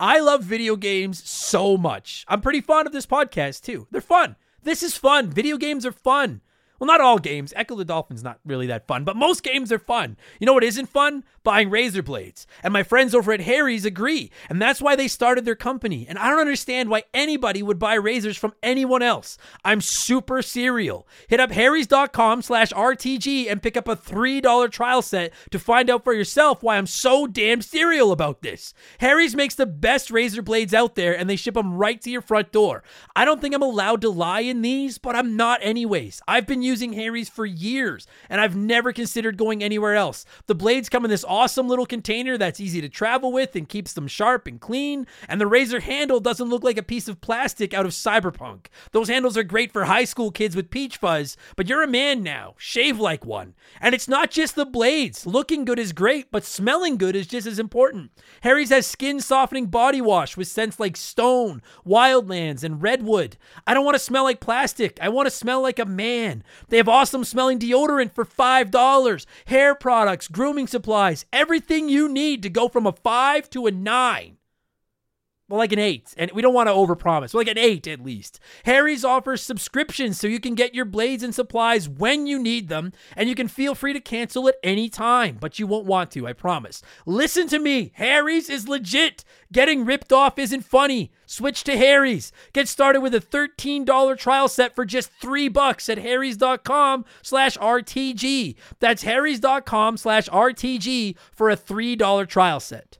I love video games so much. I'm pretty fond of this podcast too. They're fun. This is fun. Video games are fun. Well, not all games. Ecco the Dolphin's not really that fun, but most games are fun. You know what isn't fun? Buying razor blades. And my friends over at Harry's agree. And that's why they started their company. And I don't understand why anybody would buy razors from anyone else. I'm super serial. Hit up harrys.com slash RTG and pick up a $3 trial set to find out for yourself why I'm so damn serial about this. Harry's makes the best razor blades out there and they ship them right to your front door. I don't think I'm allowed to lie in these, but I'm not anyways. I've been using Harry's for years, and I've never considered going anywhere else. The blades come in this awesome little container that's easy to travel with and keeps them sharp and clean, and the razor handle doesn't look like a piece of plastic out of cyberpunk. Those handles are great for high school kids with peach fuzz, but you're a man now. Shave like one. And it's not just the blades. Looking good is great, but smelling good is just as important. Harry's has skin softening body wash with scents like stone, wildlands, and redwood. I don't want to smell like plastic. I want to smell like a man. They have awesome smelling deodorant for $5, hair products, grooming supplies, everything you need to go from a 5 to a 9. Well, like an eight, and we don't want to overpromise. Well, like an eight at least. Harry's offers subscriptions so you can get your blades and supplies when you need them, and you can feel free to cancel at any time, but you won't want to, I promise. Listen to me, Harry's is legit. Getting ripped off isn't funny. Switch to Harry's. Get started with a $13 trial set for just three bucks at harrys.com slash RTG. That's harrys.com slash RTG for a $3 trial set.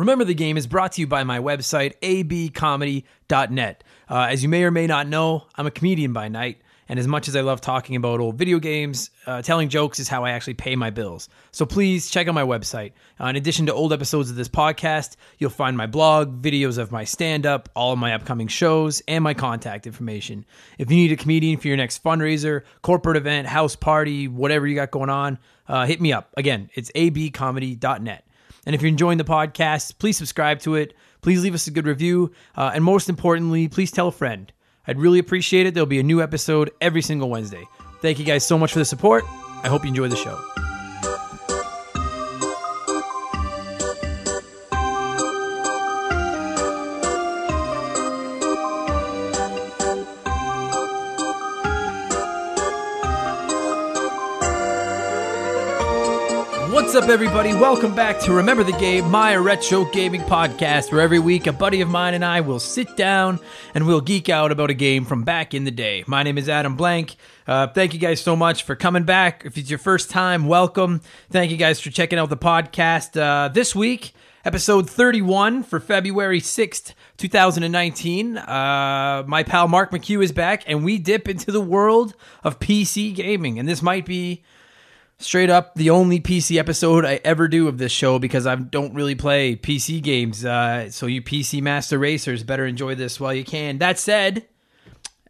Remember the Game is brought to you by my website, abcomedy.net. Uh, as you may or may not know, I'm a comedian by night, and as much as I love talking about old video games, uh, telling jokes is how I actually pay my bills. So please check out my website. Uh, in addition to old episodes of this podcast, you'll find my blog, videos of my stand up, all of my upcoming shows, and my contact information. If you need a comedian for your next fundraiser, corporate event, house party, whatever you got going on, uh, hit me up. Again, it's abcomedy.net. And if you're enjoying the podcast, please subscribe to it. Please leave us a good review. Uh, and most importantly, please tell a friend. I'd really appreciate it. There'll be a new episode every single Wednesday. Thank you guys so much for the support. I hope you enjoy the show. Up, everybody? Welcome back to Remember the Game, my retro gaming podcast, where every week a buddy of mine and I will sit down and we'll geek out about a game from back in the day. My name is Adam Blank. Uh, thank you guys so much for coming back. If it's your first time, welcome. Thank you guys for checking out the podcast. Uh, this week, episode 31 for February 6th, 2019. Uh, my pal Mark McHugh is back, and we dip into the world of PC gaming. And this might be straight up the only PC episode I ever do of this show because I don't really play PC games. Uh, so you PC Master Racers better enjoy this while you can. That said,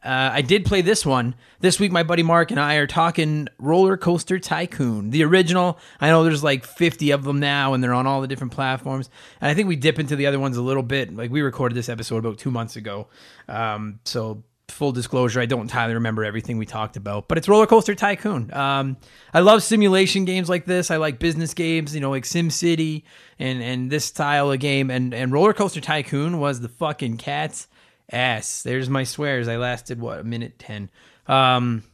uh, I did play this one this week. My buddy Mark and I are talking Roller Coaster Tycoon, the original. I know there's like 50 of them now, and they're on all the different platforms. And I think we dip into the other ones a little bit. Like we recorded this episode about two months ago, um, so full disclosure, I don't entirely remember everything we talked about, but it's Roller Coaster Tycoon. Um, I love simulation games like this. I like business games, you know, like SimCity and and this style of game. And and Roller Coaster Tycoon was the fucking cat's ass. There's my swears. I lasted what a minute ten. Um,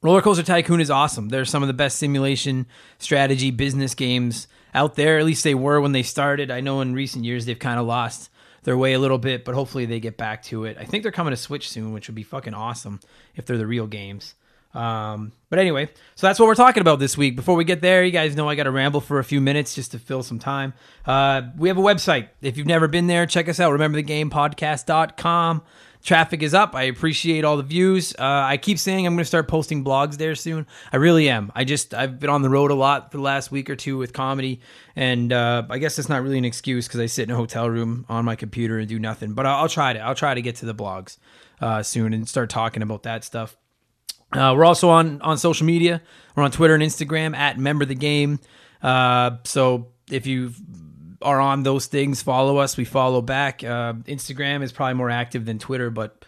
Roller Coaster Tycoon is awesome. They're some of the best simulation strategy business games out there. At least they were when they started. I know in recent years they've kind of lost their way a little bit, but hopefully they get back to it. I think they're coming to Switch soon, which would be fucking awesome if they're the real games. Um, but anyway, so that's what we're talking about this week. Before we get there, you guys know I got to ramble for a few minutes just to fill some time. Uh, we have a website. If you've never been there, check us out. Remember the game podcast.com. Traffic is up. I appreciate all the views. Uh, I keep saying I'm going to start posting blogs there soon. I really am. I just I've been on the road a lot for the last week or two with comedy, and uh, I guess it's not really an excuse because I sit in a hotel room on my computer and do nothing. But I'll, try to. I'll try to get to the blogs uh, soon and start talking about that stuff. Uh, we're also on on social media. We're on Twitter and Instagram at Member the Game. Uh, so if you are on those things, follow us. We follow back. Uh, Instagram is probably more active than Twitter, but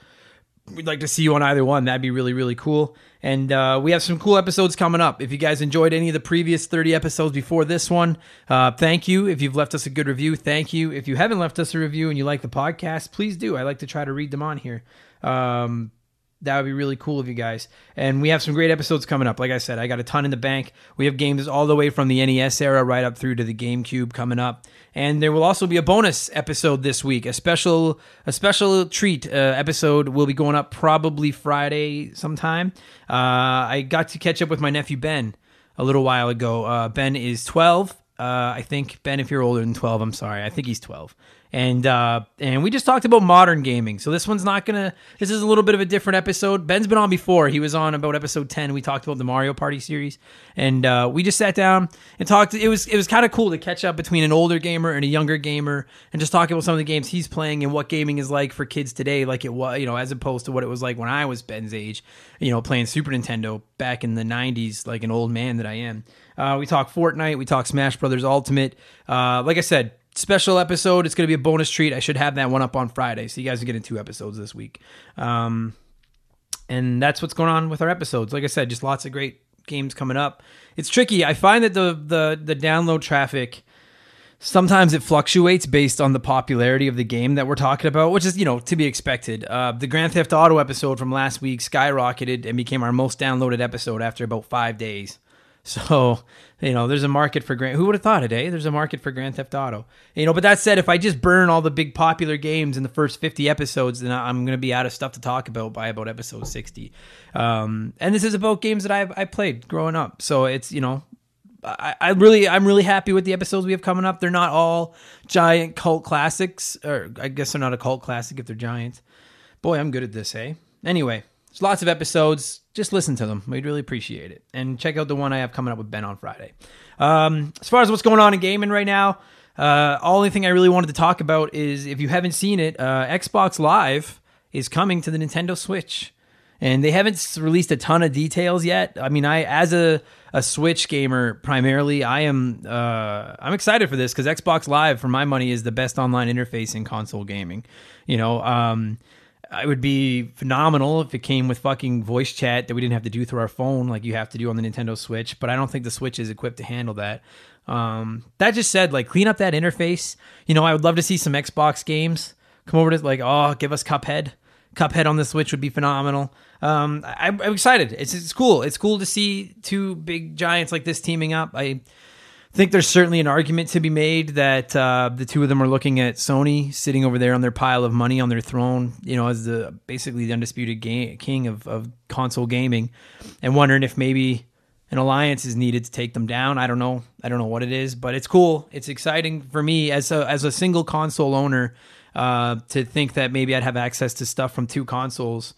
we'd like to see you on either one. That'd be really, really cool. And uh, we have some cool episodes coming up. If you guys enjoyed any of the previous 30 episodes before this one, uh, thank you. If you've left us a good review, thank you. If you haven't left us a review and you like the podcast, please do. I like to try to read them on here. Um, that would be really cool of you guys. And we have some great episodes coming up. Like I said, I got a ton in the bank. We have games all the way from the NES era right up through to the GameCube coming up. And there will also be a bonus episode this week, a special a special treat uh, episode will be going up probably Friday sometime. Uh, I got to catch up with my nephew Ben a little while ago. Uh, ben is 12. Uh, I think Ben, if you're older than 12, I'm sorry. I think he's 12 and uh, and we just talked about modern gaming. So this one's not gonna. This is a little bit of a different episode. Ben's been on before. He was on about episode ten. We talked about the Mario Party series, and uh, we just sat down and talked. It was it was kind of cool to catch up between an older gamer and a younger gamer, and just talk about some of the games he's playing and what gaming is like for kids today, like it was, you know, as opposed to what it was like when I was Ben's age, you know, playing Super Nintendo back in the '90s, like an old man that I am. Uh, we talk Fortnite, we talk Smash Brothers Ultimate. Uh, like I said, special episode. It's going to be a bonus treat. I should have that one up on Friday. So you guys are getting two episodes this week. Um, and that's what's going on with our episodes. Like I said, just lots of great games coming up. It's tricky. I find that the the the download traffic sometimes it fluctuates based on the popularity of the game that we're talking about, which is you know to be expected. Uh, the Grand Theft Auto episode from last week skyrocketed and became our most downloaded episode after about five days. So, you know, there's a market for Grand. Who would have thought it? Eh? There's a market for Grand Theft Auto. You know, but that said, if I just burn all the big popular games in the first 50 episodes, then I'm going to be out of stuff to talk about by about episode 60. Um, and this is about games that I've I played growing up. So it's you know, I, I really I'm really happy with the episodes we have coming up. They're not all giant cult classics, or I guess they're not a cult classic if they're giants. Boy, I'm good at this, hey. Anyway, there's lots of episodes. Just listen to them. We'd really appreciate it. And check out the one I have coming up with Ben on Friday. Um, as far as what's going on in gaming right now, uh, only thing I really wanted to talk about is if you haven't seen it, uh, Xbox Live is coming to the Nintendo Switch. And they haven't released a ton of details yet. I mean, I as a, a Switch gamer primarily, I am uh, I'm excited for this because Xbox Live, for my money, is the best online interface in console gaming. You know, um, it would be phenomenal if it came with fucking voice chat that we didn't have to do through our phone like you have to do on the Nintendo Switch. But I don't think the Switch is equipped to handle that. Um, that just said, like, clean up that interface. You know, I would love to see some Xbox games come over to like, oh, give us Cuphead. Cuphead on the Switch would be phenomenal. Um, I, am excited. It's it's cool. It's cool to see two big giants like this teaming up. I I think there's certainly an argument to be made that uh, the two of them are looking at Sony sitting over there on their pile of money on their throne, you know, as the basically the undisputed game, king of, of console gaming, and wondering if maybe an alliance is needed to take them down. I don't know. I don't know what it is, but it's cool. It's exciting for me as a as a single console owner uh, to think that maybe I'd have access to stuff from two consoles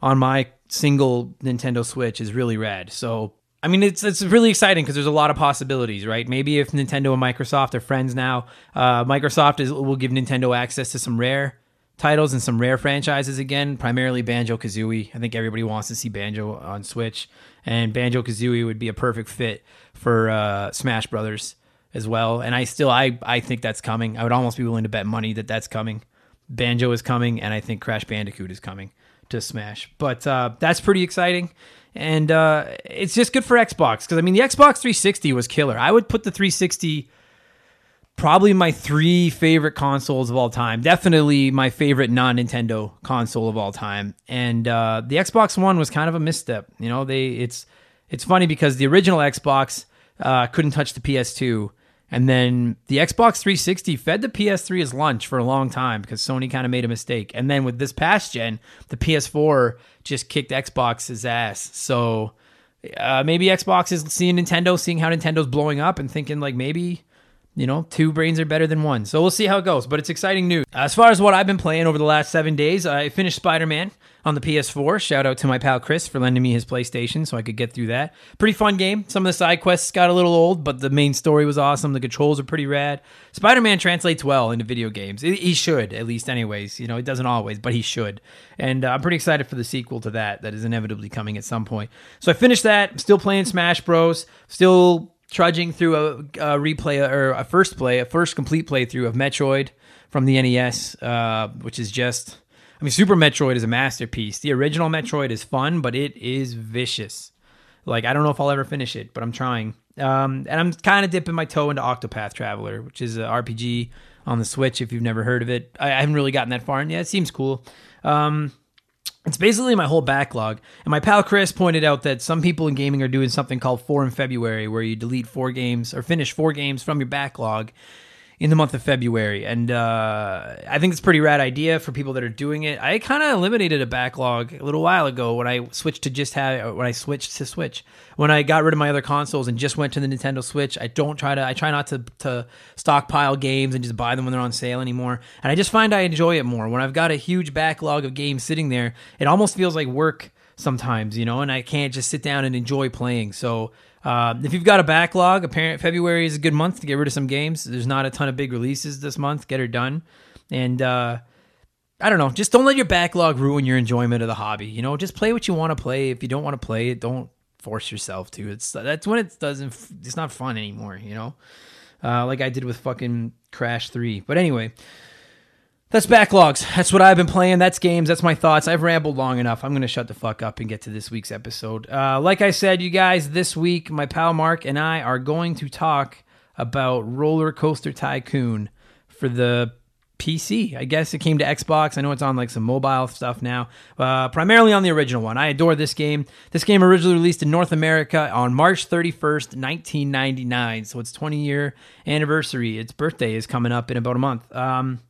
on my single Nintendo Switch is really rad. So I mean, it's it's really exciting because there's a lot of possibilities, right? Maybe if Nintendo and Microsoft are friends now, uh, Microsoft is, will give Nintendo access to some rare titles and some rare franchises again, primarily Banjo Kazooie. I think everybody wants to see Banjo on Switch, and Banjo Kazooie would be a perfect fit for uh, Smash Brothers as well. And I still, I I think that's coming. I would almost be willing to bet money that that's coming. Banjo is coming, and I think Crash Bandicoot is coming to Smash. But uh, that's pretty exciting and uh, it's just good for Xbox because I mean the Xbox 360 was killer. I would put the 360 probably my three favorite consoles of all time. Definitely my favorite non Nintendo console of all time. And uh, the Xbox One was kind of a misstep. You know, they it's it's funny because the original Xbox uh, couldn't touch the PS2. And then the Xbox 360 fed the PS3 as lunch for a long time because Sony kind of made a mistake. And then with this past gen, the PS4 just kicked Xbox's ass. So uh, maybe Xbox is seeing Nintendo, seeing how Nintendo's blowing up, and thinking like maybe you know, two brains are better than one. So we'll see how it goes, but it's exciting news. As far as what I've been playing over the last seven days, I finished Spider Man on the PS4. Shout out to my pal Chris for lending me his PlayStation so I could get through that. Pretty fun game. Some of the side quests got a little old, but the main story was awesome. The controls are pretty rad. Spider Man translates well into video games. He should, at least, anyways. You know, it doesn't always, but he should. And uh, I'm pretty excited for the sequel to that, that is inevitably coming at some point. So I finished that. I'm still playing Smash Bros. Still trudging through a, a, replay or a first play, a first complete playthrough of Metroid from the NES, uh, which is just I mean, Super Metroid is a masterpiece. The original Metroid is fun, but it is vicious. Like, I don't know if I'll ever finish it, but I'm trying. Um, and I'm kind of dipping my toe into Octopath Traveler, which is an RPG on the Switch. If you've never heard of it, I, I haven't really gotten that far, and yeah, it seems cool. Um, it's basically my whole backlog. And my pal Chris pointed out that some people in gaming are doing something called four in February, where you delete four games or finish four games from your backlog in the month of February. And uh, I think it's a pretty rad idea for people that are doing it. I kind of eliminated a backlog a little while ago when I switched to just have when I switched to Switch. When I got rid of my other consoles and just went to the Nintendo Switch, I don't try to I try not to to stockpile games and just buy them when they're on sale anymore. And I just find I enjoy it more. When I've got a huge backlog of games sitting there, it almost feels like work sometimes, you know, and I can't just sit down and enjoy playing. So uh, if you've got a backlog, apparent February is a good month to get rid of some games. There's not a ton of big releases this month. Get her done, and uh, I don't know. Just don't let your backlog ruin your enjoyment of the hobby. You know, just play what you want to play. If you don't want to play it, don't force yourself to. It's that's when it doesn't. It's not fun anymore. You know, uh, like I did with fucking Crash Three. But anyway. That's backlogs. That's what I've been playing. That's games. That's my thoughts. I've rambled long enough. I'm going to shut the fuck up and get to this week's episode. Uh, like I said, you guys, this week, my pal Mark and I are going to talk about Roller Coaster Tycoon for the PC. I guess it came to Xbox. I know it's on like some mobile stuff now, uh, primarily on the original one. I adore this game. This game originally released in North America on March 31st, 1999. So it's 20 year anniversary. Its birthday is coming up in about a month. Um,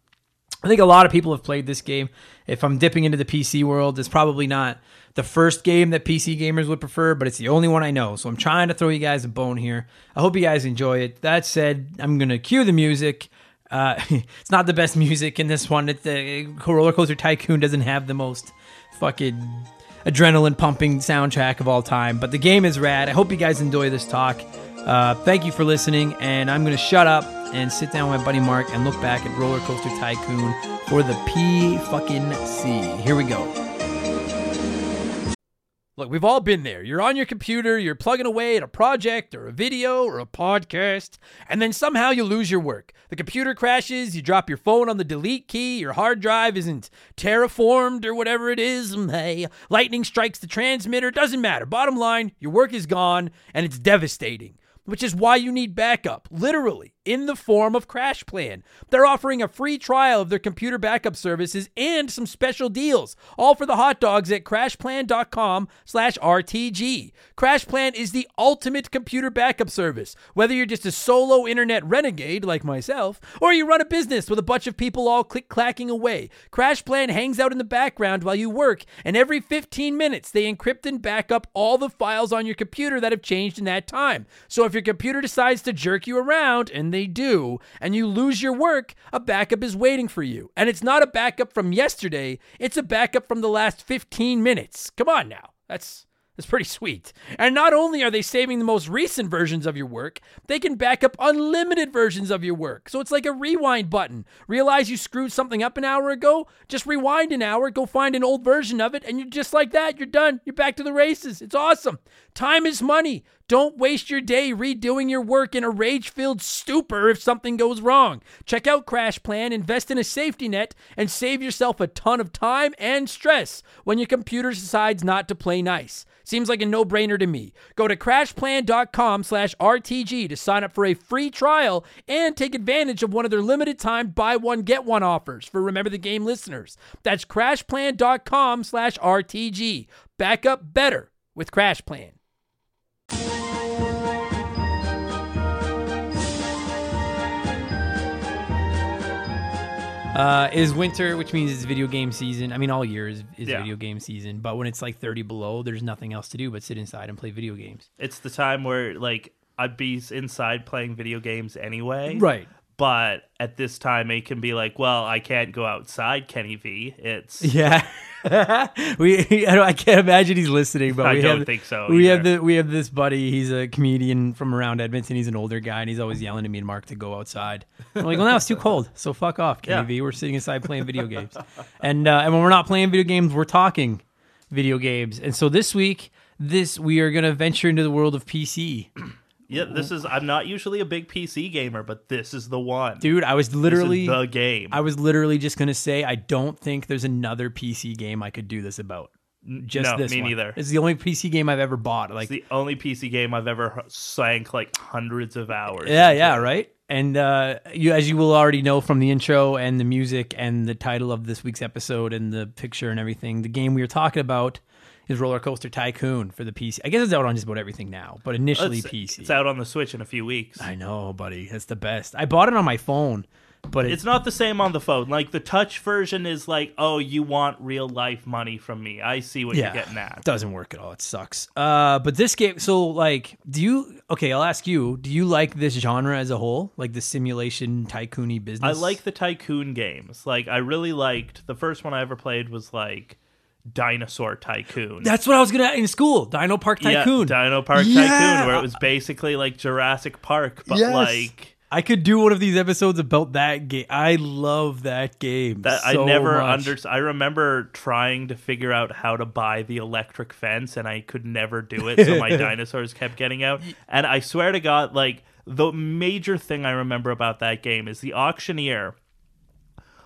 I think a lot of people have played this game. If I'm dipping into the PC world, it's probably not the first game that PC gamers would prefer, but it's the only one I know. So I'm trying to throw you guys a bone here. I hope you guys enjoy it. That said, I'm going to cue the music. Uh, it's not the best music in this one. It's the Roller Coaster Tycoon doesn't have the most fucking adrenaline pumping soundtrack of all time, but the game is rad. I hope you guys enjoy this talk. Uh, thank you for listening, and I'm going to shut up and sit down with my buddy Mark and look back at Roller Coaster Tycoon for the P fucking C. Here we go. Look, we've all been there. You're on your computer, you're plugging away at a project or a video or a podcast, and then somehow you lose your work. The computer crashes, you drop your phone on the delete key, your hard drive isn't terraformed or whatever it is. Hey, lightning strikes the transmitter, doesn't matter. Bottom line, your work is gone and it's devastating which is why you need backup, literally, in the form of CrashPlan. They're offering a free trial of their computer backup services and some special deals, all for the hot dogs at crashplan.com slash RTG. CrashPlan is the ultimate computer backup service. Whether you're just a solo internet renegade like myself, or you run a business with a bunch of people all click-clacking away, CrashPlan hangs out in the background while you work, and every 15 minutes they encrypt and back up all the files on your computer that have changed in that time. So if your computer decides to jerk you around, and they do, and you lose your work, a backup is waiting for you. And it's not a backup from yesterday, it's a backup from the last 15 minutes. Come on now. That's that's pretty sweet. And not only are they saving the most recent versions of your work, they can back up unlimited versions of your work. So it's like a rewind button. Realize you screwed something up an hour ago? Just rewind an hour, go find an old version of it, and you're just like that. You're done. You're back to the races. It's awesome. Time is money. Don't waste your day redoing your work in a rage filled stupor if something goes wrong. Check out CrashPlan, invest in a safety net, and save yourself a ton of time and stress when your computer decides not to play nice. Seems like a no-brainer to me. Go to crashplan.com slash RTG to sign up for a free trial and take advantage of one of their limited time buy one, get one offers for Remember the Game listeners. That's crashplan.com slash RTG. Back up better with CrashPlan. Uh, is winter, which means it's video game season. I mean, all year is, is Yeah. video game season. But when it's like 30 below, there's nothing else to do but sit inside and play video games. It's the time where like I'd be inside playing video games anyway. Right. But at this time, it can be like, well, I can't go outside, Kenny V. It's Yeah. we I, don't, I can't imagine he's listening, but I we don't have, think so We have the we have this buddy. He's a comedian from around Edmonton. He's an older guy, and he's always yelling at me and Mark to go outside. I'm like, well, now it's too cold, so fuck off, Kenny Yeah. V. We're sitting inside playing video games, and uh, and when we're not playing video games, we're talking video games. And so this week, this we are gonna venture into the world of PC. Yeah, this is. I'm not usually a big PC gamer, but this is the one. Dude, I was This is literally the game. I was literally just gonna say I don't think there's another PC game I could do this about. Just no, this me one. neither. It's the only PC game I've ever bought. Like, It's the only PC game I've ever sank like hundreds of hours. yeah, into. yeah, right. And uh, you, as you will already know from the intro and the music and the title of this week's episode and the picture and everything, the game we are talking about is Roller Coaster Tycoon for the PC. I guess it's out on just about everything now, but initially It's, PC. it's out on the Switch in a few weeks. I know, buddy. That's the best. I bought it on my phone, but it, It's not the same on the phone. Like the touch version is like, oh, you want real life money from me. I see what yeah, you're getting at. It doesn't work at all. It sucks. Uh, but this game, so like, do you? Okay, I'll ask you. Do you like this genre as a whole, like the simulation tycoony business? I like the tycoon games. Like I really liked the first one I ever played was like Dinosaur Tycoon. That's what I was gonna in school. Dino Park Tycoon. Yeah, Dino Park Yeah. Tycoon, where it was basically like Jurassic Park, but Yes. like I could do one of these episodes about that game. I love that game. that. so I never much. under. I remember trying to figure out how to buy the electric fence, and I could never do it. So my dinosaurs kept getting out. And I swear to God, like the major thing I remember about that game is the auctioneer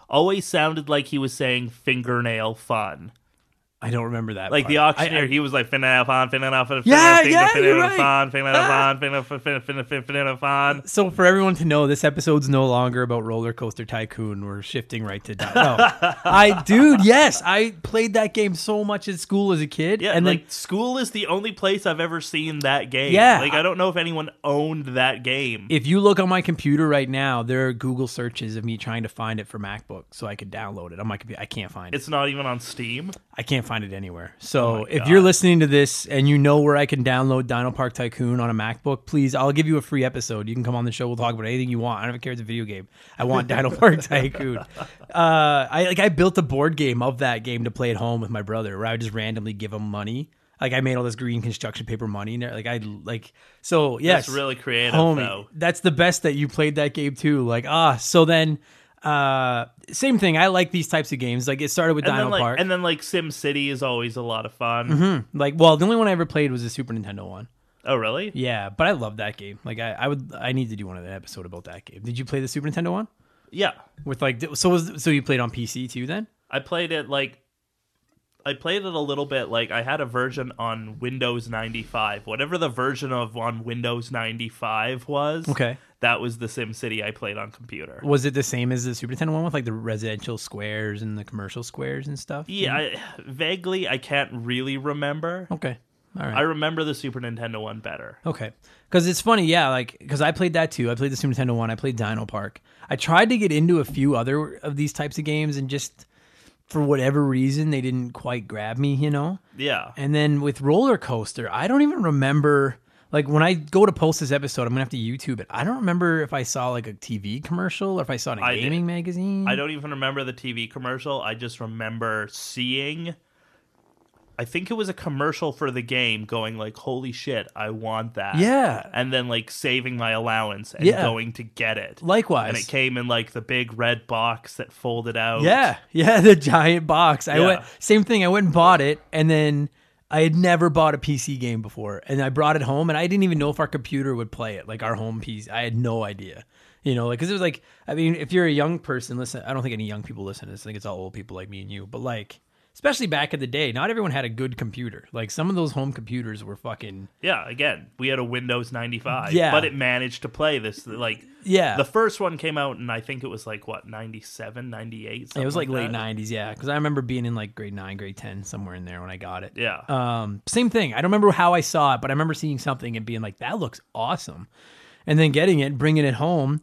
always sounded like he was saying fingernail fun. I don't remember that. Like the part. I- auctioneer, I- he was like fingernail fun, fingernail fun, Yeah, yeah, fingernail right. fun, fingernail Ah. fun, fingernail fun, fingernail fingernail fun. So for everyone to know, this episode's no longer about Roller Coaster Tycoon. We're shifting right to Di- no. I, dude, yes, I played that game so much at school as a kid, Yeah, and then like school is the only place I've ever seen that game. Yeah. like I don't know if anyone owned that game. if you look on my computer right now, there are Google searches of me trying to find it for MacBook so I could download it on my computer. I can't find it. It's not even on Steam. I can't find it anywhere. So Oh if you're listening to this and you know where I can download Dino Park Tycoon on a MacBook, please, I'll give you a free episode. You can come on the show. We'll talk about anything you want. I don't care if it's a video game. I want Dino Park Tycoon. Uh, I like I built a board game of that game to play at home with my brother, where I would just randomly give him money. Like I made all this green construction paper money, and like I like so yes, That's really creative, homie. though. That's the best that you played that game too. Like ah, so then. Uh, same thing. I like these types of games. Like it started with And Dino then like, Park. and then like Sim City is always a lot of fun. Mm-hmm. Like, well, the only one I ever played was the Super Nintendo one. Oh, really? Yeah, but I love that game. Like, I, I would, I need to do one of the episode about that game. Did you play the Super Nintendo one Yeah, with like, so was so you played on PC too? Then I played it like. I played it a little bit. Like I had a version on Windows 95, whatever the version of on Windows 95 was. okay. that was the Sim City I played on computer. Was it the same as the Super Nintendo one with like the residential squares and the commercial squares and stuff? Yeah, mm-hmm. I, vaguely, I can't really remember. Okay. All right. I remember the Super Nintendo one better. Okay. Because it's funny, yeah, like, because I played that too. I played the Super Nintendo one. I played Dino Park. I tried to get into a few other of these types of games and just, for whatever reason, they didn't quite grab me, you know? Yeah. And then with Roller Coaster, I don't even remember. Like when I go to post this episode, I'm gonna have to YouTube it. I don't remember if I saw like a TV commercial or if I saw it in a I did. gaming magazine. I don't even remember the TV commercial. I just remember seeing. I think it was a commercial for the game going like, holy shit, I want that. Yeah. And then like saving my allowance and Yeah. going to get it. Likewise. And it came in like the big red box that folded out. Yeah, yeah, the giant box. I Yeah. went same thing. I went and bought it, and then I had never bought a PC game before, and I brought it home, and I didn't even know if our computer would play it, like our home PC. I had no idea, you know, like because it was like, I mean, if you're a young person, listen, I don't think any young people listen to this. I think it's all old people like me and you, but like. Especially back in the day, not everyone had a good computer. Like some of those home computers were fucking Yeah, again, we had a Windows 95. Yeah. But it managed to play this. Like, yeah. the first one came out, and I think it was like, what, 97, 98? it was like late that. '90s, yeah. Because I remember being in like grade nine, grade ten, somewhere in there when I got it. Yeah. Um, same thing. I don't remember how I saw it, but I remember seeing something and being like, "That looks awesome," and then getting it, bringing it home,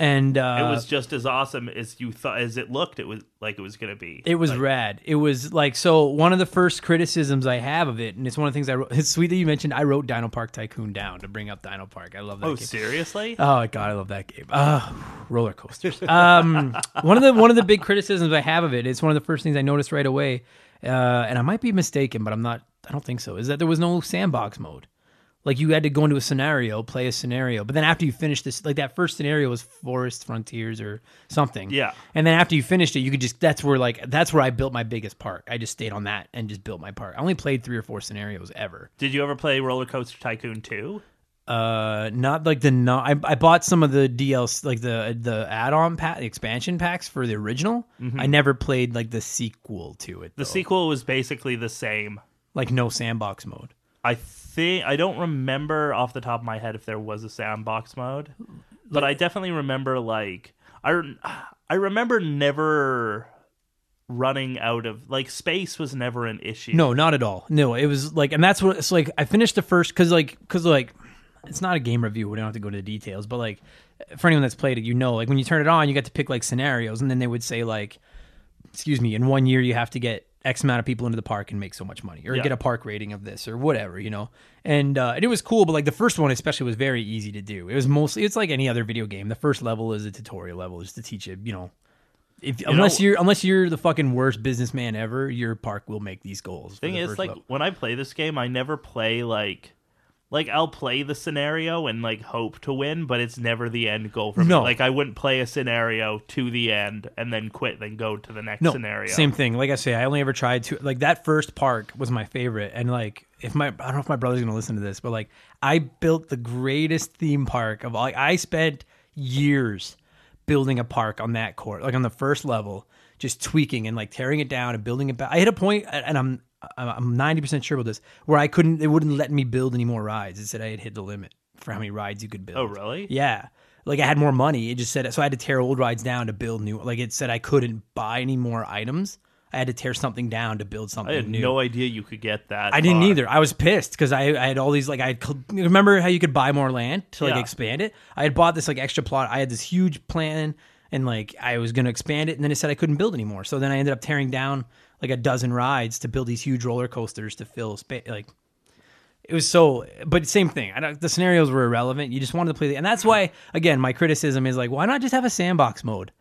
and uh, it was just as awesome as you thought as it looked it was like it was going to be it was rad. It was like so. One of the first criticisms I have of it, and it's one of the things I wrote. It's sweet that you mentioned. I wrote Dino Park Tycoon down to bring up Dino Park. I love that oh game. seriously Oh god, I love that game. Uh, roller coasters. Um, one of the one of the big criticisms I have of it. It's one of the first things I noticed right away, uh, and I might be mistaken, but I'm not. I don't think so. Is that there was no sandbox mode. Like you had to go into a scenario, play a scenario, but then after you finished this, like that first scenario was Forest Frontiers or something. Yeah. And then after you finished it, you could just that's where like that's where I built my biggest park. I just stayed on that and just built my park. I only played three or four scenarios ever. did you ever play roller coaster tycoon 2 Uh, not like the no. I, I bought some of the DLC, like the the add-on pack, the expansion packs for the original. I never played like the sequel to it. The though. sequel was basically the same. like no sandbox mode. I think I don't remember off the top of my head if there was a sandbox mode, but I definitely remember like I I remember never running out of like space was never an issue. No, not at all. No, it was like, and that's what it's like. I finished the first because like because like it's not a game review. We don't have to go to the details, but like for anyone that's played it, you know, like when you turn it on, you get to pick like scenarios, and then they would say like, excuse me, in one year you have to get X amount of people into the park and make so much money, or Yeah. get a park rating of this, or whatever, you know. And uh, and it was cool, but like the first one especially was very easy to do. It was mostly it's like any other video game. The first level is a tutorial level, just to teach you, you know. If, unless know- you're unless you're the fucking worst businessman ever, your park will make these goals. thing the is like level. when I play this game, I never play like like I'll play the scenario and like hope to win, but it's never the end goal for me. No. Like I wouldn't play a scenario to the end and then quit, then go to the next no scenario. same thing. Like I say, I only ever tried to like that first park was my favorite, and like if my I don't know if my brother's gonna listen to this, but like I built the greatest theme park of all. Like, I spent years building a park on that court, like on the first level, just tweaking and like tearing it down and building it back. I hit a point, and I'm I'm ninety percent sure about this, where I couldn't. It wouldn't let me build any more rides. It said I had hit the limit for how many rides you could build. Oh really? Yeah. Like I had more money. It just said so I had to tear old rides down to build new. Like it said I couldn't buy any more items. I had to tear something down to build something I had new. no idea you could get that. I didn't far. either. I was pissed because I, I had all these like I had, remember how you could buy more land to like Yeah. expand it. I had bought this like extra plot. I had this huge plan and like I was gonna expand it, and then it said I couldn't build anymore. So then I ended up tearing down like a dozen rides to build these huge roller coasters to fill space. Like it was so, but same thing. I don't, the scenarios were irrelevant. You just wanted to play the, and that's why again my criticism is like, why not just have a sandbox mode?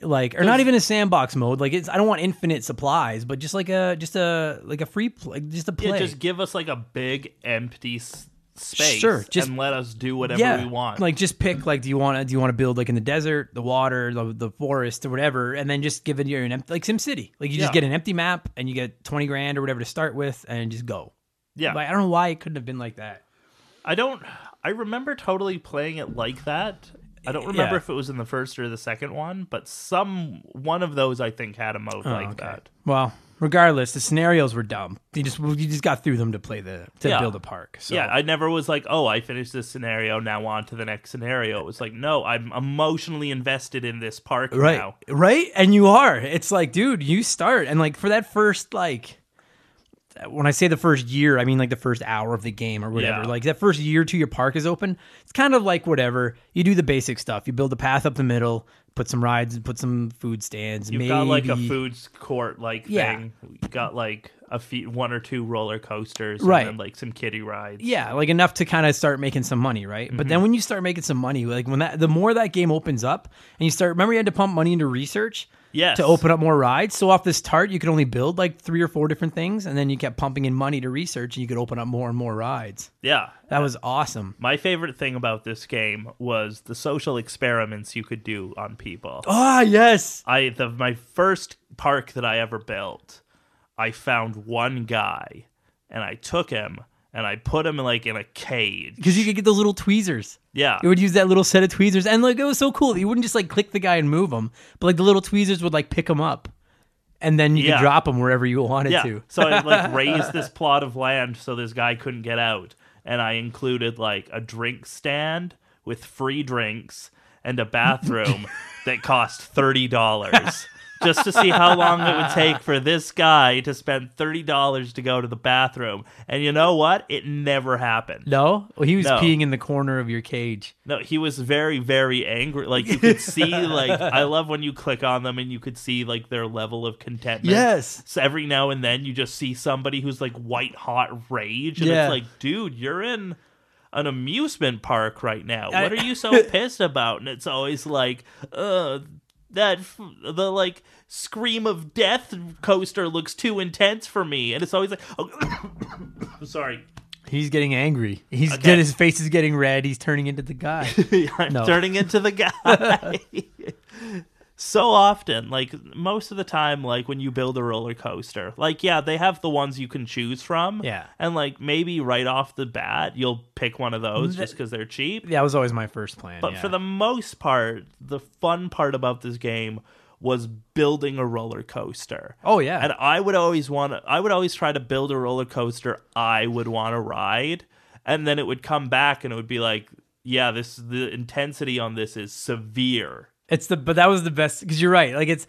Like, or not even a sandbox mode. Like, it's I don't want infinite supplies, but just like a just a like a free like just a play. Yeah, just give us like a big empty s- space, Sure, just- and let us do whatever yeah, we want. Like just pick like do you want to do you want to build like in the desert, the water, the, the forest or whatever, and then just give it your an empty like Sim City. Like you just Yeah. get an empty map and you get twenty grand or whatever to start with, and just go. yeah, Like I don't know why it couldn't have been like that. I don't. I remember totally playing it like that. I don't remember Yeah. if it was in the first or the second one, but some one of those I think had a mode oh, like Oh, okay. that. Well, regardless, the scenarios were dumb. You just you just got through them to play the to Yeah. build a park. So. Yeah, I never was like, oh, I finished this scenario, now on to the next scenario. It was like, no, I'm emotionally invested in this park right, now. right, and you are. It's like, dude, you start and like for that first like. When I say the first year, I mean like the first hour of the game or whatever. Yeah. Like that first year to your park is open. It's kind of like whatever you do the basic stuff. You build a path up the middle, put some rides, and put some food stands. You've maybe got like a food court like Yeah. thing. You got like a feet, one or two roller coasters, Right. And like some kiddie rides. Yeah, like enough to kind of start making some money, right? But Mm-hmm. then when you start making some money, like when that the more that game opens up and you start remember you had to pump money into research Yes. to open up more rides. So off this tart you could only build like three or four different things and then you kept pumping in money to research and you could open up more and more rides. Yeah. That was awesome. My favorite thing about this game was the social experiments you could do on people. Ah, yes. I the my first park that I ever built, I found one guy and I took him and I put him like in a cage. Because you could get those little tweezers. Yeah. It would use that little set of tweezers, and like it was so cool. You wouldn't just like click the guy and move him, but like the little tweezers would like pick him up, and then you Yeah. could drop him wherever you wanted yeah. to. so I like raised this plot of land so this guy couldn't get out, and I included like a drink stand with free drinks and a bathroom that cost thirty dollars. Just to see how long it would take for this guy to spend thirty dollars to go to the bathroom, and you know what? It never happened. No, well, he was No. peeing in the corner of your cage. No, he was very, very angry. Like you could see, like I love when you click on them and you could see like their level of contentment. Yes. So every now and then you just see somebody who's like white hot rage, and Yeah. it's like, dude, you're in an amusement park right now. What are you so pissed about? And it's always like, uh, that the like scream of death coaster looks too intense for me, and it's always like, oh, I'm sorry. He's getting angry. He's Okay. get his face is getting red. He's turning into the guy. I'm No. turning into the guy. so often, like most of the time, like when you build a roller coaster, like yeah, they have the ones you can choose from. Yeah. And like maybe right off the bat, you'll pick one of those just because they're cheap. Yeah, that was always my first plan. But yeah. for the most part, the fun part about this game was building a roller coaster. oh yeah, And I would always want to, I would always try to build a roller coaster I would want to ride. And then it would come back and it would be like, yeah, this, the intensity on this is severe. It's the but that was the best because you're right. Like it's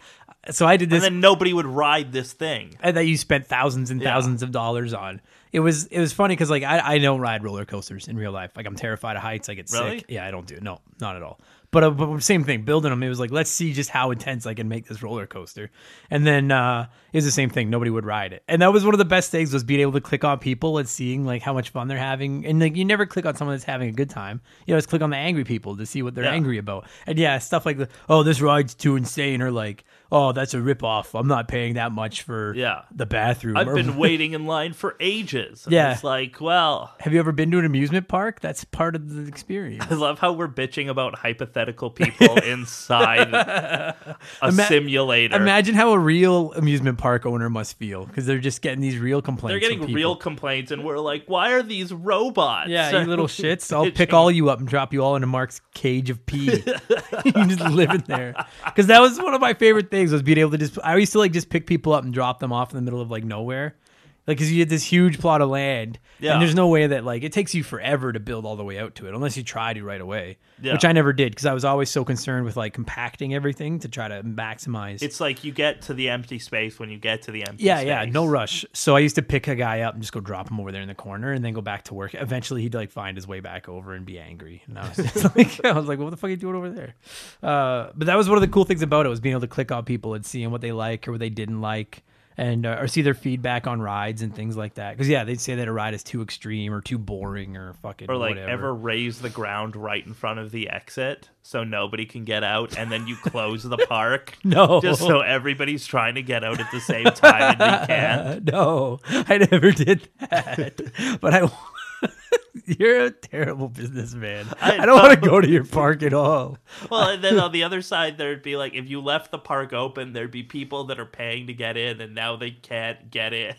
so I did this, And then nobody would ride this thing. and that you spent thousands and Yeah. thousands of dollars on. It was it was funny because like I, I don't ride roller coasters in real life. Like I'm terrified of heights. I get Really? sick. Yeah, I don't do it. No, not at all. But, uh, but same thing. Building them, it was like let's see just how intense I can make this roller coaster. And then uh, it was the same thing. Nobody would ride it, and that was one of the best things was being able to click on people and seeing like how much fun they're having. And like you never click on someone that's having a good time. You always click on the angry people to see what they're Yeah. angry about. And yeah, stuff like the oh this ride's too insane or like oh that's a ripoff. I'm not paying that much for Yeah. the bathroom. I've been waiting in line for ages. And Yeah. It's like, well, Have you ever been to an amusement park? That's part of the experience. I love how we're bitching about hypothetical people inside a Ima- simulator. Imagine how a real amusement park owner must feel because they're just getting these real complaints. They're getting real complaints, and we're like, why are these robots? Yeah, you little shits. I'll pick all you up and drop you all into Mark's cage of pee. you just live in there. Because that was one of my favorite things was being able to just. I used to like just pick people up and drop them off in the middle of like nowhere. Like, because you get this huge plot of land, Yeah. and there's no way that like it takes you forever to build all the way out to it, unless you try to right away. Yeah. Which I never did because I was always so concerned with like compacting everything to try to maximize. It's like you get to the empty space when you get to the empty Yeah, space. yeah, yeah, no rush. So I used to pick a guy up and just go drop him over there in the corner, and then go back to work. Eventually, he'd like find his way back over and be angry. And I was just like, I was like, what the fuck are you doing over there? Uh, but that was one of the cool things about it was being able to click on people and seeing what they like or what they didn't like, and uh, or see their feedback on rides and things like that. Because yeah, they'd say that a ride is too extreme or too boring or fucking Or like whatever. ever raise the ground right in front of the exit so nobody can get out, and then you close the park. No. just so everybody's trying to get out at the same time and you can't. No, I never did that. but I. You're a terrible businessman. I, I don't want to go to your park at all. Well, and then on the other side, there'd be like if you left the park open, there'd be people that are paying to get in, and now they can't get in.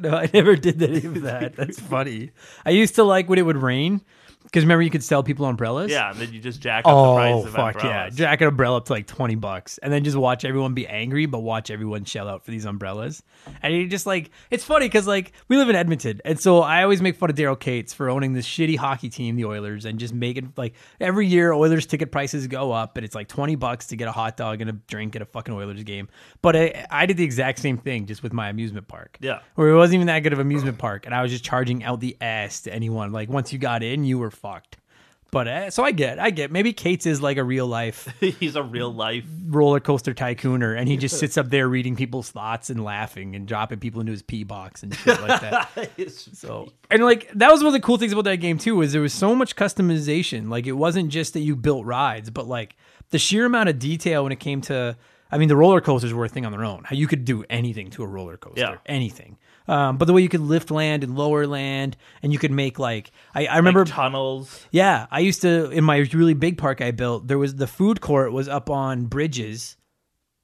no, I never did any of that. That's funny. I used to like when it would rain because remember you could sell people umbrellas. yeah, and then you just jack up the oh, price Oh of fuck yeah! Jack an umbrella up to like twenty bucks, and then just watch everyone be angry, but watch everyone shell out for these umbrellas. And you just like it's funny because like we live in Edmonton, and so I always make fun of Daryl Katz for owning this shitty hockey team, the Oilers, and just making like every year Oilers ticket prices go up, and it's like twenty bucks to get a hot dog and a drink at a fucking Oilers game. But I, I did the exact same thing just with my amusement park. Yeah. where it wasn't even that good of amusement park, and I was just charging out the ass to anyone. Like once you got in, you were fucked. But uh, so I get, I get. Maybe Katz is like a real life He's a real life. roller coaster tycooner, and he just sits up there reading people's thoughts and laughing and dropping people into his pee box and shit like that. So and like that was one of the cool things about that game too is there was so much customization. Like it wasn't just that you built rides, but like the sheer amount of detail when it came to. I mean, the roller coasters were a thing on their own. How you could do anything to a roller coaster, Yeah. anything. Um, but the way you could lift land and lower land, and you could make like I, I remember Like tunnels. yeah, I used to in my really big park I built. There was the food court was up on bridges,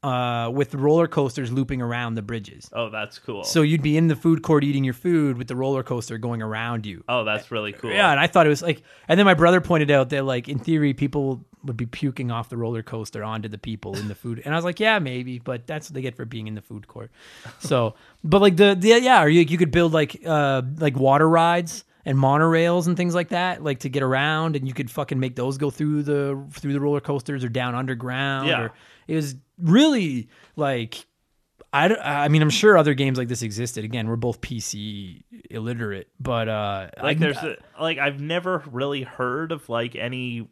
uh, with roller coasters looping around the bridges. Oh, that's cool. So you'd be in the food court eating your food with the roller coaster going around you. oh, that's really cool. Yeah, and I thought it was like, and then my brother pointed out that like in theory people would be puking off the roller coaster onto the people in the food, and I was like, yeah, maybe, but that's what they get for being in the food court. So, but like the, the yeah, or you you could build like uh like water rides and monorails and things like that, like to get around, and you could fucking make those go through the through the roller coasters or down underground. Yeah. or, it was really like I, don't- I mean, I'm sure other games like this existed. Again, we're both PC illiterate, but uh, like I- there's a, like I've never really heard of like any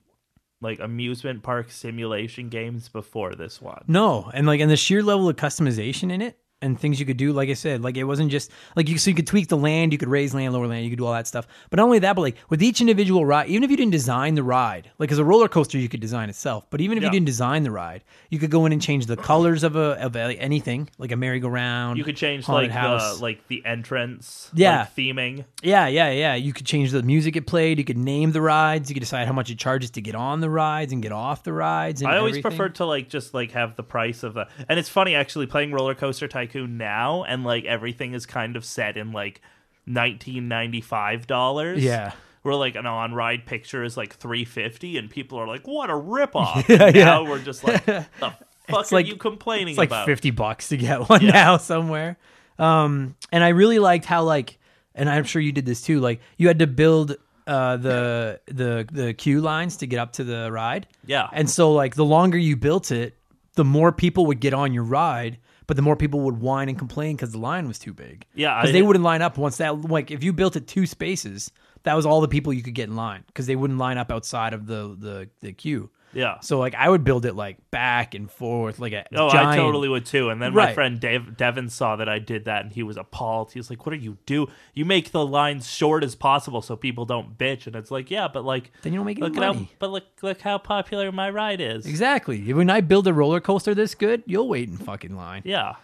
like amusement park simulation games before this one. no, and like and the sheer level of customization in it, and things you could do. Like I said, like it wasn't just like you so you could tweak the land, you could raise land, lower land, you could do all that stuff. But not only that, but like with each individual ride, even if you didn't design the ride, like as a roller coaster, you could design itself. But even if Yeah. you didn't design the ride, you could go in and change the colors of a of a, anything, like a merry-go-round. You could change like house. the like the entrance, Yeah. like, theming. Yeah, yeah, yeah. You could change the music it played. You could name the rides. You could decide how much it charges to get on the rides and get off the rides. And I always everything. prefer to like just like have the price of the. And it's funny actually playing Roller Coaster Tycoon now, and like everything is kind of set in like nineteen ninety five dollars. Yeah. Where like an on ride picture is like three fifty, and people are like, "What a ripoff!" Yeah, And yeah. we're just like, "The fuck It's are like- you complaining It's like about?" fifty bucks to get one now somewhere. Um, and I really liked how like, and I'm sure you did this too. Like you had to build uh the the the queue lines to get up to the ride. Yeah. And so like the longer you built it, the more people would get on your ride. But the more people would whine and complain because the line was too big. Yeah, because they wouldn't line up once that like if you built it two spaces, that was all the people you could get in line because they wouldn't line up outside of the the the queue. Yeah. So like I would build it like back and forth like a Oh, giant. I totally would too. And then my Right. friend Dave, Devin saw that I did that, and he was appalled. He was like, "What are you do? You make the lines short as possible so people don't bitch." And it's like, yeah, but like, Then you don't make any look at how, money. but look, look how popular my ride is. Exactly. When I build a roller coaster this good, you'll wait in fucking line. Yeah,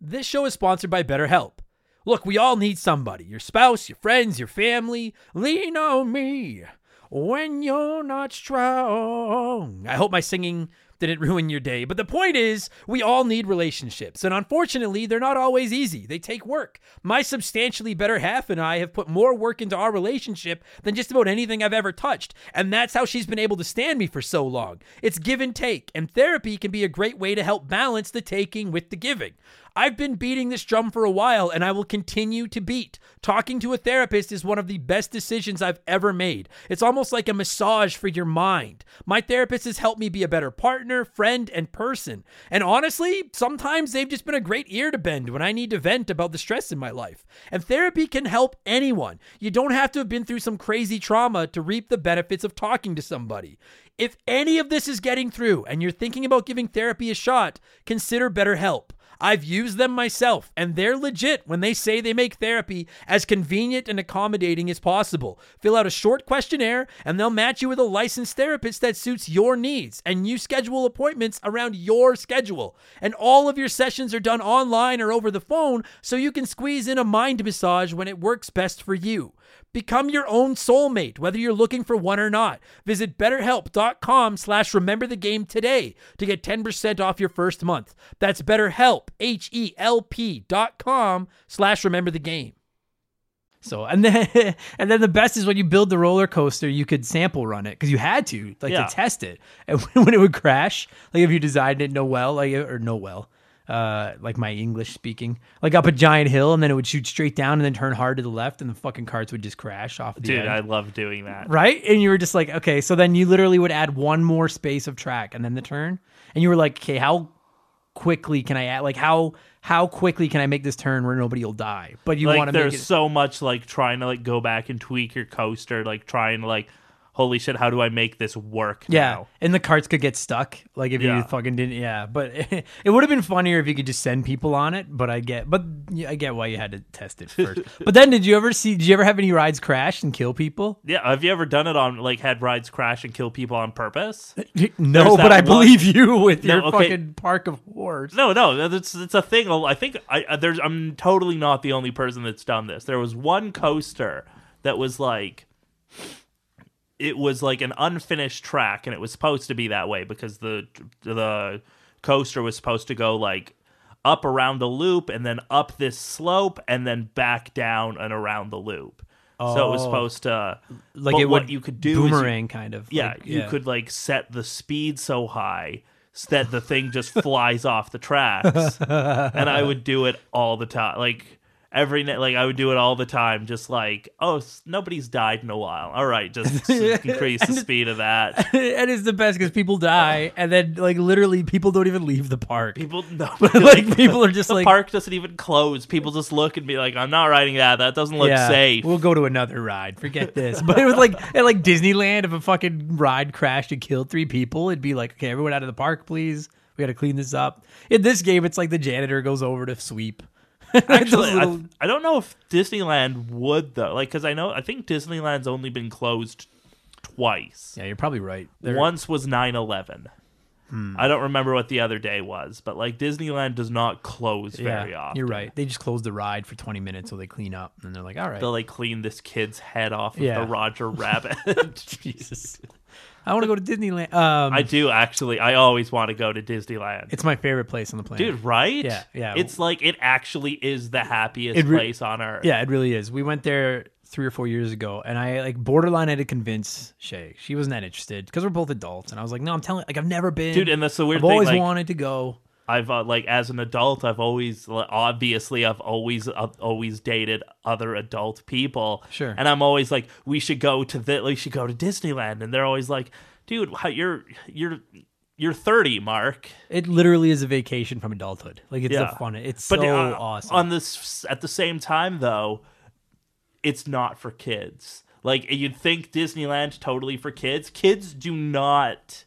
This show is sponsored by BetterHelp. Look, we all need somebody your spouse, your friends, your family. Lean on me when you're not strong. I hope my singing didn't ruin your day, but the point is, we all need relationships, and unfortunately, they're not always easy. They take work. My substantially better half and I have put more work into our relationship than just about anything I've ever touched, and that's how she's been able to stand me for so long. It's give and take, and therapy can be a great way to help balance the taking with the giving. I've been beating this drum for a while and I will continue to beat. Talking to a therapist is one of the best decisions I've ever made. It's almost like a massage for your mind. My therapist has helped me be a better partner, friend, and person. And honestly, sometimes they've just been a great ear to bend when I need to vent about the stress in my life. And therapy can help anyone. You don't have to have been through some crazy trauma to reap the benefits of talking to somebody. If any of this is getting through and you're thinking about giving therapy a shot, consider BetterHelp. I've used them myself, and they're legit when they say they make therapy as convenient and accommodating as possible. Fill out a short questionnaire, and they'll match you with a licensed therapist that suits your needs, and you schedule appointments around your schedule. And all of your sessions are done online or over the phone, so you can squeeze in a mind massage when it works best for you. Become your own soulmate, whether you're looking for one or not. Visit betterhelp.com slash remember the game today to get 10% off your first month. That's betterhelp, H-E-L-P dot com slash remember the game. So and then and then the best is when you build the roller coaster, you could sample run it because you had to like Yeah. to test it. And when it would crash, like if you designed it no well, like or no well, uh, like my English speaking, like up a giant hill, and then it would shoot straight down and then turn hard to the left, and the fucking carts would just crash off the dude, edge. I love doing that. right? And you were just like, okay, so then you literally would add one more space of track and then the turn, and you were like, okay, how quickly can I add? Like how how quickly can I make this turn where nobody will die? But you like want to make there's it. so much like trying to like go back and tweak your coaster, like trying to like, holy shit, how do I make this work? Yeah, now? and the carts could get stuck. Like if you fucking didn't. Yeah, but it, would have been funnier if you could just send people on it. But I get, but I get why you had to test it first. but then, did you ever see? Did you ever have any rides crash and kill people? Yeah, have you ever done it on like had rides crash and kill people on purpose? No, There's but I one- believe you with No, your okay. fucking park of horrors. No, no, it's it's a thing. I think I uh, there's I'm totally not the only person that's done this. There was one coaster that was like it was like an unfinished track and it was supposed to be that way because the the coaster was supposed to go like up around the loop and then up this slope and then back down and around the loop. So it was Oh. supposed to Like it what you could do is you- boomerang kind of. yeah, like, you could like set the speed so high that the thing just flies off the tracks. and I would do it all the time. Like every night, like I would do it all the time. Just like, oh, s- nobody's died in a while. All right, just increase the speed of that. And it is the best because people die, and then like literally people don't even leave the park. People, no, like people are just the like, park doesn't even close. People just look and be like, I'm not riding that. That doesn't look yeah, safe. we'll go to another ride. Forget this. But it was like at like Disneyland, if a fucking ride crashed and killed three people, it'd be like, okay, everyone out of the park, please. We got to clean this up. In this game, it's like the janitor goes over to sweep. Actually, I, little- I don't know if Disneyland would though. Like, because I know I think Disneyland's only been closed twice. yeah, you're probably right. They're- Once was 9-11. Hmm. I don't remember what the other day was, but like Disneyland does not close very often. You're right. They just close the ride for 20 minutes so they clean up, and they're like, all right. They'll like clean this kid's head off of Yeah. the Roger Rabbit. Jesus. I want to go to Disneyland. Um, I do actually. I always want to go to Disneyland. it's my favorite place on the planet. Dude, right? Yeah, yeah. It's like it actually is the happiest re- place on earth. Yeah, it really is. We went there three or four years ago, and I like borderline had to convince Shay. She wasn't that interested because we're both adults, and I was like, "No, I'm telling. Like, I've never been, Dude, and that's the weird thing. I've thing. always like, wanted to go. I've uh, like as an adult, I've always obviously I've always I've always dated other adult people. Sure. And I'm always like, we should go to the we should go to Disneyland, and they're always like, dude, how, you're you're you're 30, Mark. It literally is a vacation from adulthood. Like, it's Yeah. a fun. It's But so uh, awesome. on this at the same time though, it's not for kids. Like you'd think Disneyland totally for kids. Kids do not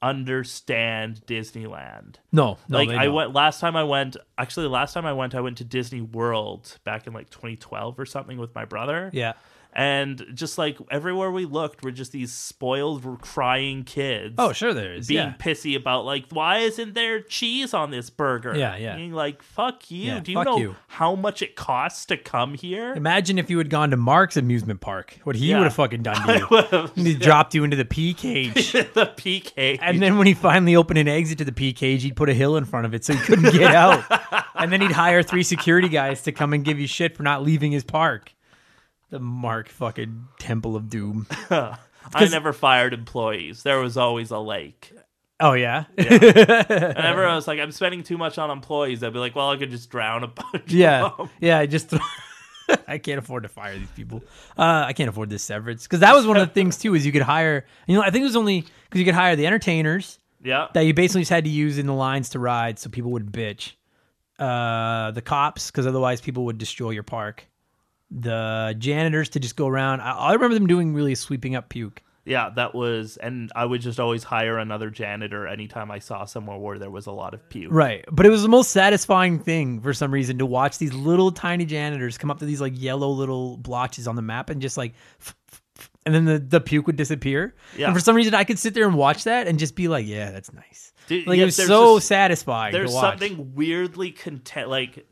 understand Disneyland. no, no, like I went last time I went actually last time I went I went to Disney World back in like 2012 or something with my brother. Yeah, And just like everywhere we looked were just these spoiled crying kids. Oh, sure, there is. Being yeah. pissy about like why isn't there cheese on this burger? Yeah, yeah. Being like fuck you. Yeah, Do you know you. how much it costs to come here? Imagine if you had gone to Mark's amusement park. What he Yeah. would have fucking done to you. He dropped you into the pea cage. the PK. And then when he finally opened an exit to the P cage, he'd put a hill in front of it so he couldn't get out. and then he'd hire three security guys to come and give you shit for not leaving his park. The Mark fucking Temple of Doom. I never fired employees. There was always a lake. Oh yeah, yeah. And everyone was like, I'm spending too much on employees. I'd be like, well, I could just drown a bunch. yeah, of them. yeah. I just I can't afford to fire these people. Uh, I can't afford this severance because that was one of the things too. Is you could hire. You know, I think it was only because you could hire the entertainers Yeah. that you basically just had to use in the lines to ride, so people would bitch. Uh, the cops, because otherwise people would destroy your park. The janitors to just go around. I, I remember them doing really sweeping up puke. Yeah, that was, and I would just always hire another janitor anytime I saw somewhere where there was a lot of puke. Right, but it was the most satisfying thing for some reason to watch these little tiny janitors come up to these like yellow little blotches on the map and just like, f- f- f- and then the, the puke would disappear. Yeah. And for some reason, I could sit there and watch that and just be like, "Yeah, that's nice." Dude, Like yeah, it was so this- satisfying. There's to watch. something weirdly content, like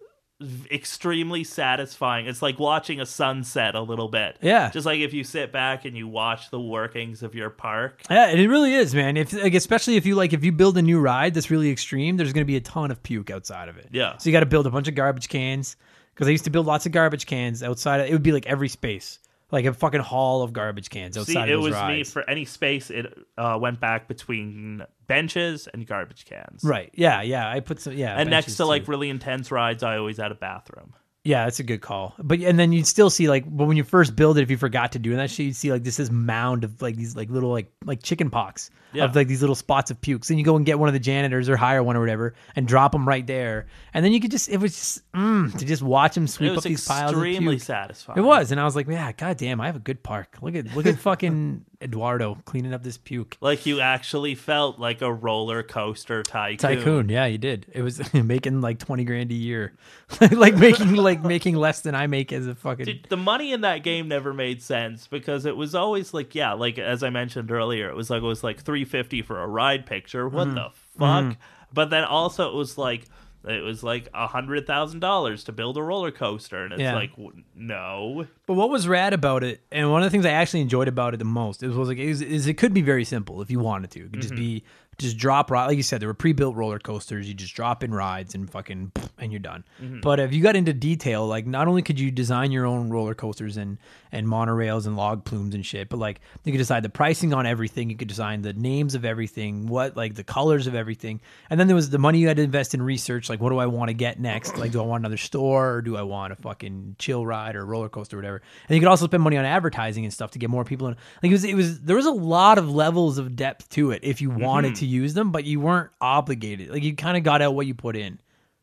extremely satisfying. It's like watching a sunset a little bit. Yeah. Just like if you sit back and you watch the workings of your park. Yeah, it really is, man. If like, especially if you like, if you build a new ride that's really extreme, there's going to be a ton of puke outside of it. Yeah. So you got to build a bunch of garbage cans because I used to build lots of garbage cans outside. Of, it would be like every space, like a fucking hall of garbage cans outside See, of it was rides. me for any space. It uh, went back between benches and garbage cans. right? Yeah, yeah. I put some. Yeah, And next to like really intense rides, I always had a bathroom. Yeah, that's a good call. But and then you'd still see like, but when you first build it, if you forgot to do that shit, you'd see like this is mound of like these like little like like chicken pox Yeah. of like these little spots of pukes. And you go and get one of the janitors or hire one or whatever and drop them right there. And then you could just it was just mm, to just watch them sweep up these piles extremely satisfying. It was, and I was like, yeah, goddamn, I have a good park. Look at look at fucking Eduardo cleaning up this puke. Like you actually felt like a roller coaster tycoon. Tycoon, yeah, you did. It was making like twenty grand a year, like making like making less than I make as a fucking. Dude, the money in that game never made sense because it was always like, yeah, like as I mentioned earlier, it was like it was like three fifty for a ride picture. What Mm-hmm. the fuck? But then also it was like it was like a hundred thousand dollars to build a roller coaster, and it's Yeah. like w- no, But what was rad about it, and one of the things I actually enjoyed about it the most, is was like is, is it could be very simple if you wanted to. It could just mm-hmm. be just drop ride, like you said, there were pre-built roller coasters. You just drop in rides and fucking and you're done. Mm-hmm. But if you got into detail, like not only could you design your own roller coasters and and monorails and log flumes and shit, but like you could decide the pricing on everything. You could design the names of everything, what like the colors of everything, and then there was the money you had to invest in research. Like, what do I want to get next? Like, do I want another store or do I want a fucking chill ride or roller coaster or whatever? And you could also spend money on advertising and stuff to get more people in. Like, it was it was there was a lot of levels of depth to it if you wanted mm-hmm. to use them, but you weren't obligated. Like, you kind of got out what you put in.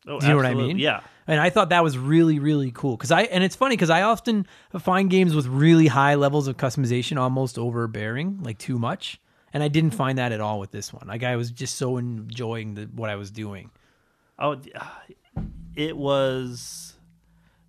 oh, Do you know what I mean? Yeah, And I thought that was really, really cool. Cause I, and it's funny because I often find games with really high levels of customization almost overbearing, like too much. and I didn't find that at all with this one. Like I was just so enjoying the, what I was doing. Oh, it was.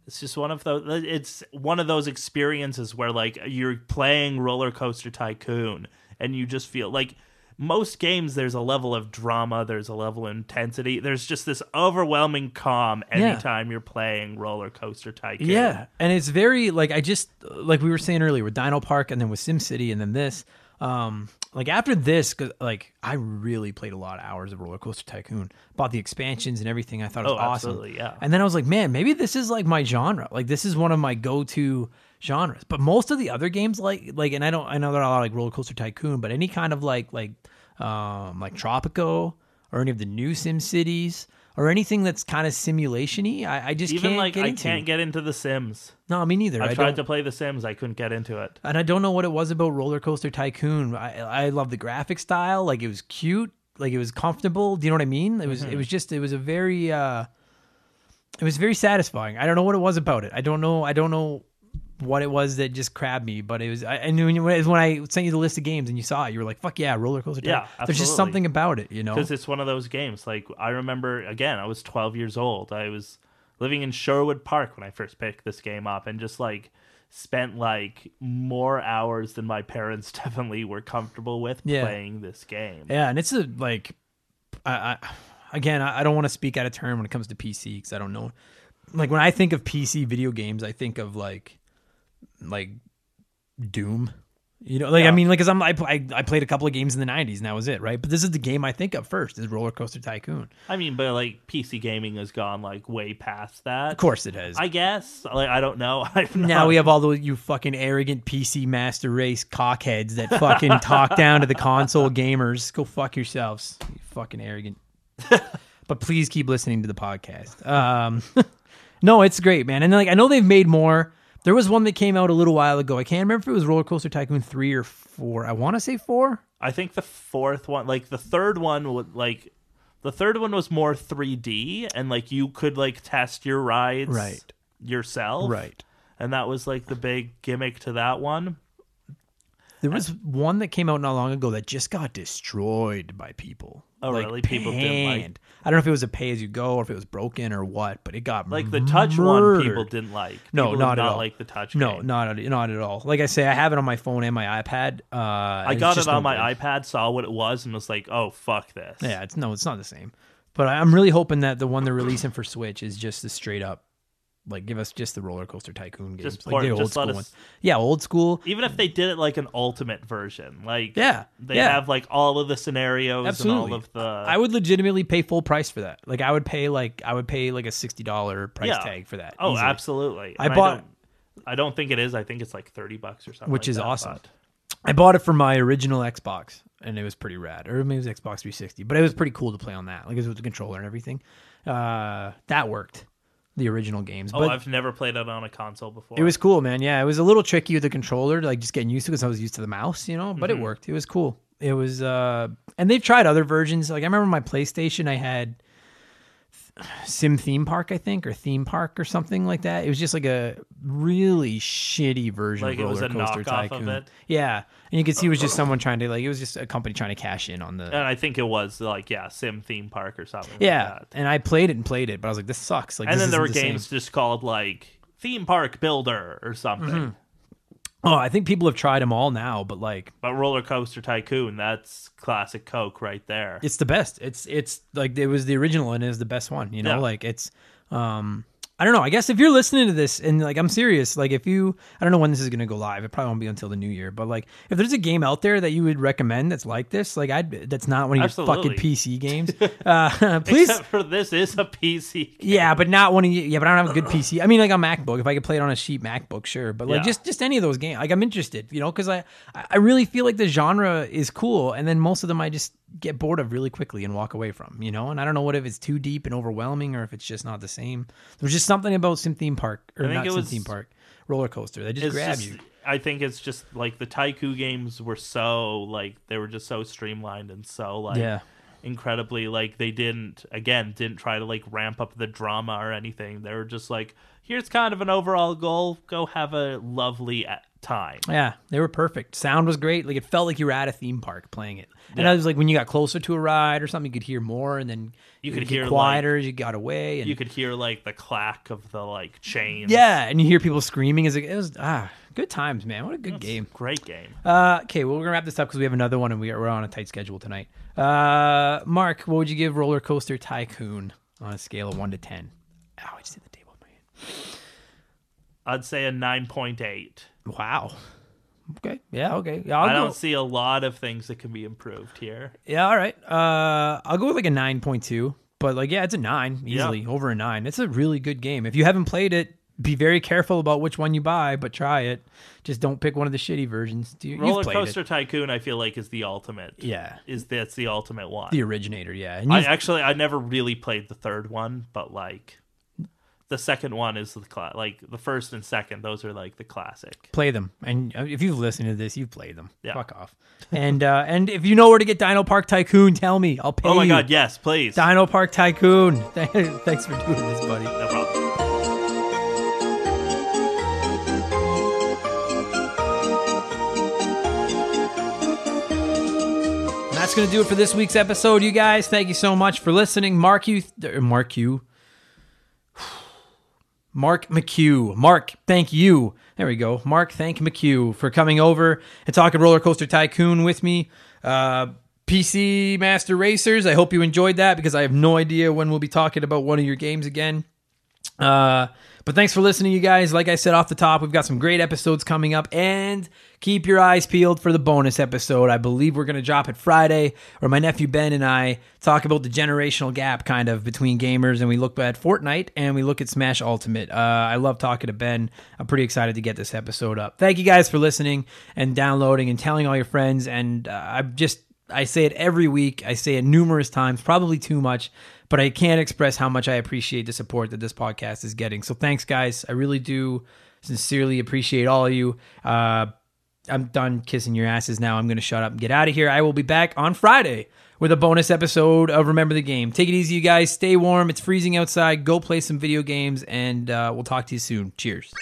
It's just one of those. It's one of those experiences where like you're playing Roller Coaster Tycoon, and you just feel like most games there's a level of drama, there's a level of intensity. There's just this overwhelming calm anytime yeah. you're playing Roller Coaster Tycoon. Yeah, and it's very like I just like we were saying earlier with Dino Park, and then with SimCity, and then this. Um, like after this, cause like I really played a lot of hours of Roller Coaster Tycoon, bought the expansions and everything. I thought it was oh, awesome. Yeah. And then I was like, man, maybe this is like my genre. Like this is one of my go-to genres. But most of the other games, like like, and I don't, I know there are a lot like Roller Coaster Tycoon, but any kind of like like um like Tropico or any of the new Sim Cities or anything that's kind of simulation-y, I, I just even can't like get I into. can't get into The Sims. No, me neither. I, I tried don't- to play The Sims, I couldn't get into it. and I don't know what it was about Roller Coaster Tycoon. I I love the graphic style, like it was cute, like it was comfortable. Do you know what I mean? It was it was just it was a very uh it was very satisfying. I don't know what it was about it. I don't know I don't know what it was that just grabbed me, but it was I, I knew when, it was when I sent you the list of games and you saw it, you were like, "Fuck yeah, Roller Coaster!" Yeah, there's just something about it, you know. because it's one of those games. Like I remember, again, I was 12 years old. I was living in Sherwood Park when I first picked this game up, and just like spent like more hours than my parents definitely were comfortable with Yeah. playing this game. Yeah, and it's a like, I, I again, I, I don't want to speak out of turn when it comes to PC because I don't know. Like when I think of PC video games, I think of like, like Doom. You know, like I mean, like, cause I'm I, I I played a couple of games in the '90s, and that was it, right? But this is the game I think of first is Roller Coaster Tycoon. I mean, but like PC gaming has gone like way past that. Of course, it has. I guess. Like I don't know. I've now not- we have all those you fucking arrogant PC master race cockheads that fucking talk down to the console gamers. Go fuck yourselves, you fucking arrogant. but please keep listening to the podcast. Um, no, it's great, man. And like I know they've made more. There was one that came out a little while ago. I can't remember if it was Roller Coaster Tycoon three or four. I want to say four. I think the fourth one, like the third one, would like the third one was more 3D, and like you could like test your rides Right. yourself, Right. And that was like the big gimmick to that one. There was one that came out not long ago that just got destroyed by people. Oh, really? People didn't like- panned. I don't know if it was a pay as you go or if it was broken or what, but it got Like the touch one, murdered. people didn't like. No, People did not at not all. like the touch. No, game. not at, not at all. Like I say, I have it on my phone and my iPad. Uh, I got it on my iPad, saw what it was, and was like, "Oh fuck this." Yeah, it's no, it's not the same. But I'm really hoping that the one they're releasing for Switch is just the straight up, like give us just the roller coaster tycoon games, Just like port- the old school us- ones. Yeah, old school. Even if they did it like an ultimate version, like Yeah, they yeah. have like all of the scenarios Absolutely. and all of the. I would legitimately pay full price for that. Like I would pay like I would pay like a sixty dollar price Yeah. tag for that. Oh, easily. absolutely. I And bought- don't, I don't think it is. I think it's like thirty bucks or something, Which like is that, awesome. but- I bought it for my original Xbox, and it was pretty rad. Or maybe it was Xbox 360, but it was pretty cool to play on that. Like it was with the controller and everything. Uh, that worked. The original games, Oh, but I've never played it on a console before. it was cool, man. Yeah, it was a little tricky with the controller, like just getting used to because I was used to the mouse, you know. But Mm-hmm. it worked. It was cool. It was, uh, and they've tried other versions. Like I remember my PlayStation, I had Sim Theme Park, I think, or Theme Park or something like that. It was just like a really shitty version Like of it was Roller a Coaster knockoff of Tycoon. it? Yeah, and you could see it was just someone trying to like it was just a company trying to cash in on the. and I think it was like yeah, Sim Theme Park or something. yeah, like that. and I played it and played it, but I was like, this sucks. Like, and then there were the same. games just called like Theme Park Builder or something. Mm-hmm. Oh, I think people have tried them all now, but like But Roller Coaster Tycoon, that's classic Coke right there. it's the best. It's it's like it was the original and it is the best one. You know, Yeah. like it's um I don't know. I guess if you're listening to this and like I'm serious, like if you I don't know when this is gonna go live. It probably won't be until the new year. But like if there's a game out there that you would recommend that's like this, like I'd that's not one of your Absolutely. fucking PC games. uh please Except for this is a PC. Yeah, but not one of you. Yeah, but I don't have a good PC. I mean, like a MacBook. If I could play it on a cheap MacBook, sure. But like Yeah. just just any of those games, like I'm interested, you know, because I I really feel like the genre is cool, and then most of them I just get bored of really quickly and walk away from, you know. And I don't know what if it's too deep and overwhelming, or if it's just not the same. There's just something about Sim Theme Park or I think not it Sim was- Theme Park roller coaster that just It's grab just- you. I think it's just like the Taiku games were so like they were just so streamlined and so like Yeah. incredibly like they didn't again didn't try to like ramp up the drama or anything. They were just like here's kind of an overall goal. Go have a lovely a- time. Yeah, they were perfect. Sound was great. Like it felt like you were at a theme park playing it. And I was like, when you got closer to a ride or something, you could hear more, and then You it could hear, like- quieter as you got away. And You could hear like the clack of the like chains. yeah, and you hear people screaming. As it, it was ah, good times, man. What a good game. Great game. Uh, okay, well we're gonna wrap this up because we have another one, and we are, we're on a tight schedule tonight. Uh, Mark, what would you give Roller Coaster Tycoon on a scale of one to ten? Ow, I just hit the table with my hand. I'd say a 9.8. Wow. Okay. Yeah. Okay. Yeah, I'll I go- don't see a lot of things that can be improved here. Yeah, all right. Uh, I'll go with like a nine point two, but like, yeah, it's a nine easily Yeah. over a nine. It's a really good game. If you haven't played it, be very careful about which one you buy, but try it. Just don't pick one of the shitty versions. Do you, Roller Coaster It. Tycoon, I feel like, is the ultimate. Yeah, Is that's the ultimate one. the originator. Yeah, I actually I never really played the third one, but like the second one is the cla- like the first and second. Those are like the classic. play them. And uh, if you've listened to this, you've played them. Yeah. Fuck off. and uh, and if you know where to get Dino Park Tycoon, tell me. I'll pay Oh my you. god, yes, please. Dino Park Tycoon. Thanks for doing this, buddy. no problem. And that's going to do it for this week's episode, you guys. Thank you so much for listening. Mark you, er, Mark you, Mark McHugh. Mark, thank you. There we go. Mark, thank McHugh for coming over and talking Roller Coaster Tycoon with me. Uh, PC Master Racers. I hope you enjoyed that because I have no idea when we'll be talking about one of your games again. Uh, but thanks for listening, you guys. Like I said off the top, we've got some great episodes coming up, and keep your eyes peeled for the bonus episode. I believe we're going to drop it Friday, where my nephew Ben and I talk about the generational gap kind of between gamers, and we look at Fortnite and we look at Smash Ultimate. Uh, I love talking to Ben. I'm pretty excited to get this episode up. Thank you guys for listening and downloading and telling all your friends. And uh, I'm just I say it every week. I say it numerous times, probably too much, but I can't express how much I appreciate the support that this podcast is getting. So thanks, guys. I really do sincerely appreciate all of you. Uh, I'm done kissing your asses now. I'm going to shut up and get out of here. I will be back on Friday with a bonus episode of Remember the Game. Take it easy, you guys. Stay warm. It's freezing outside. Go play some video games, and uh, we'll talk to you soon. Cheers.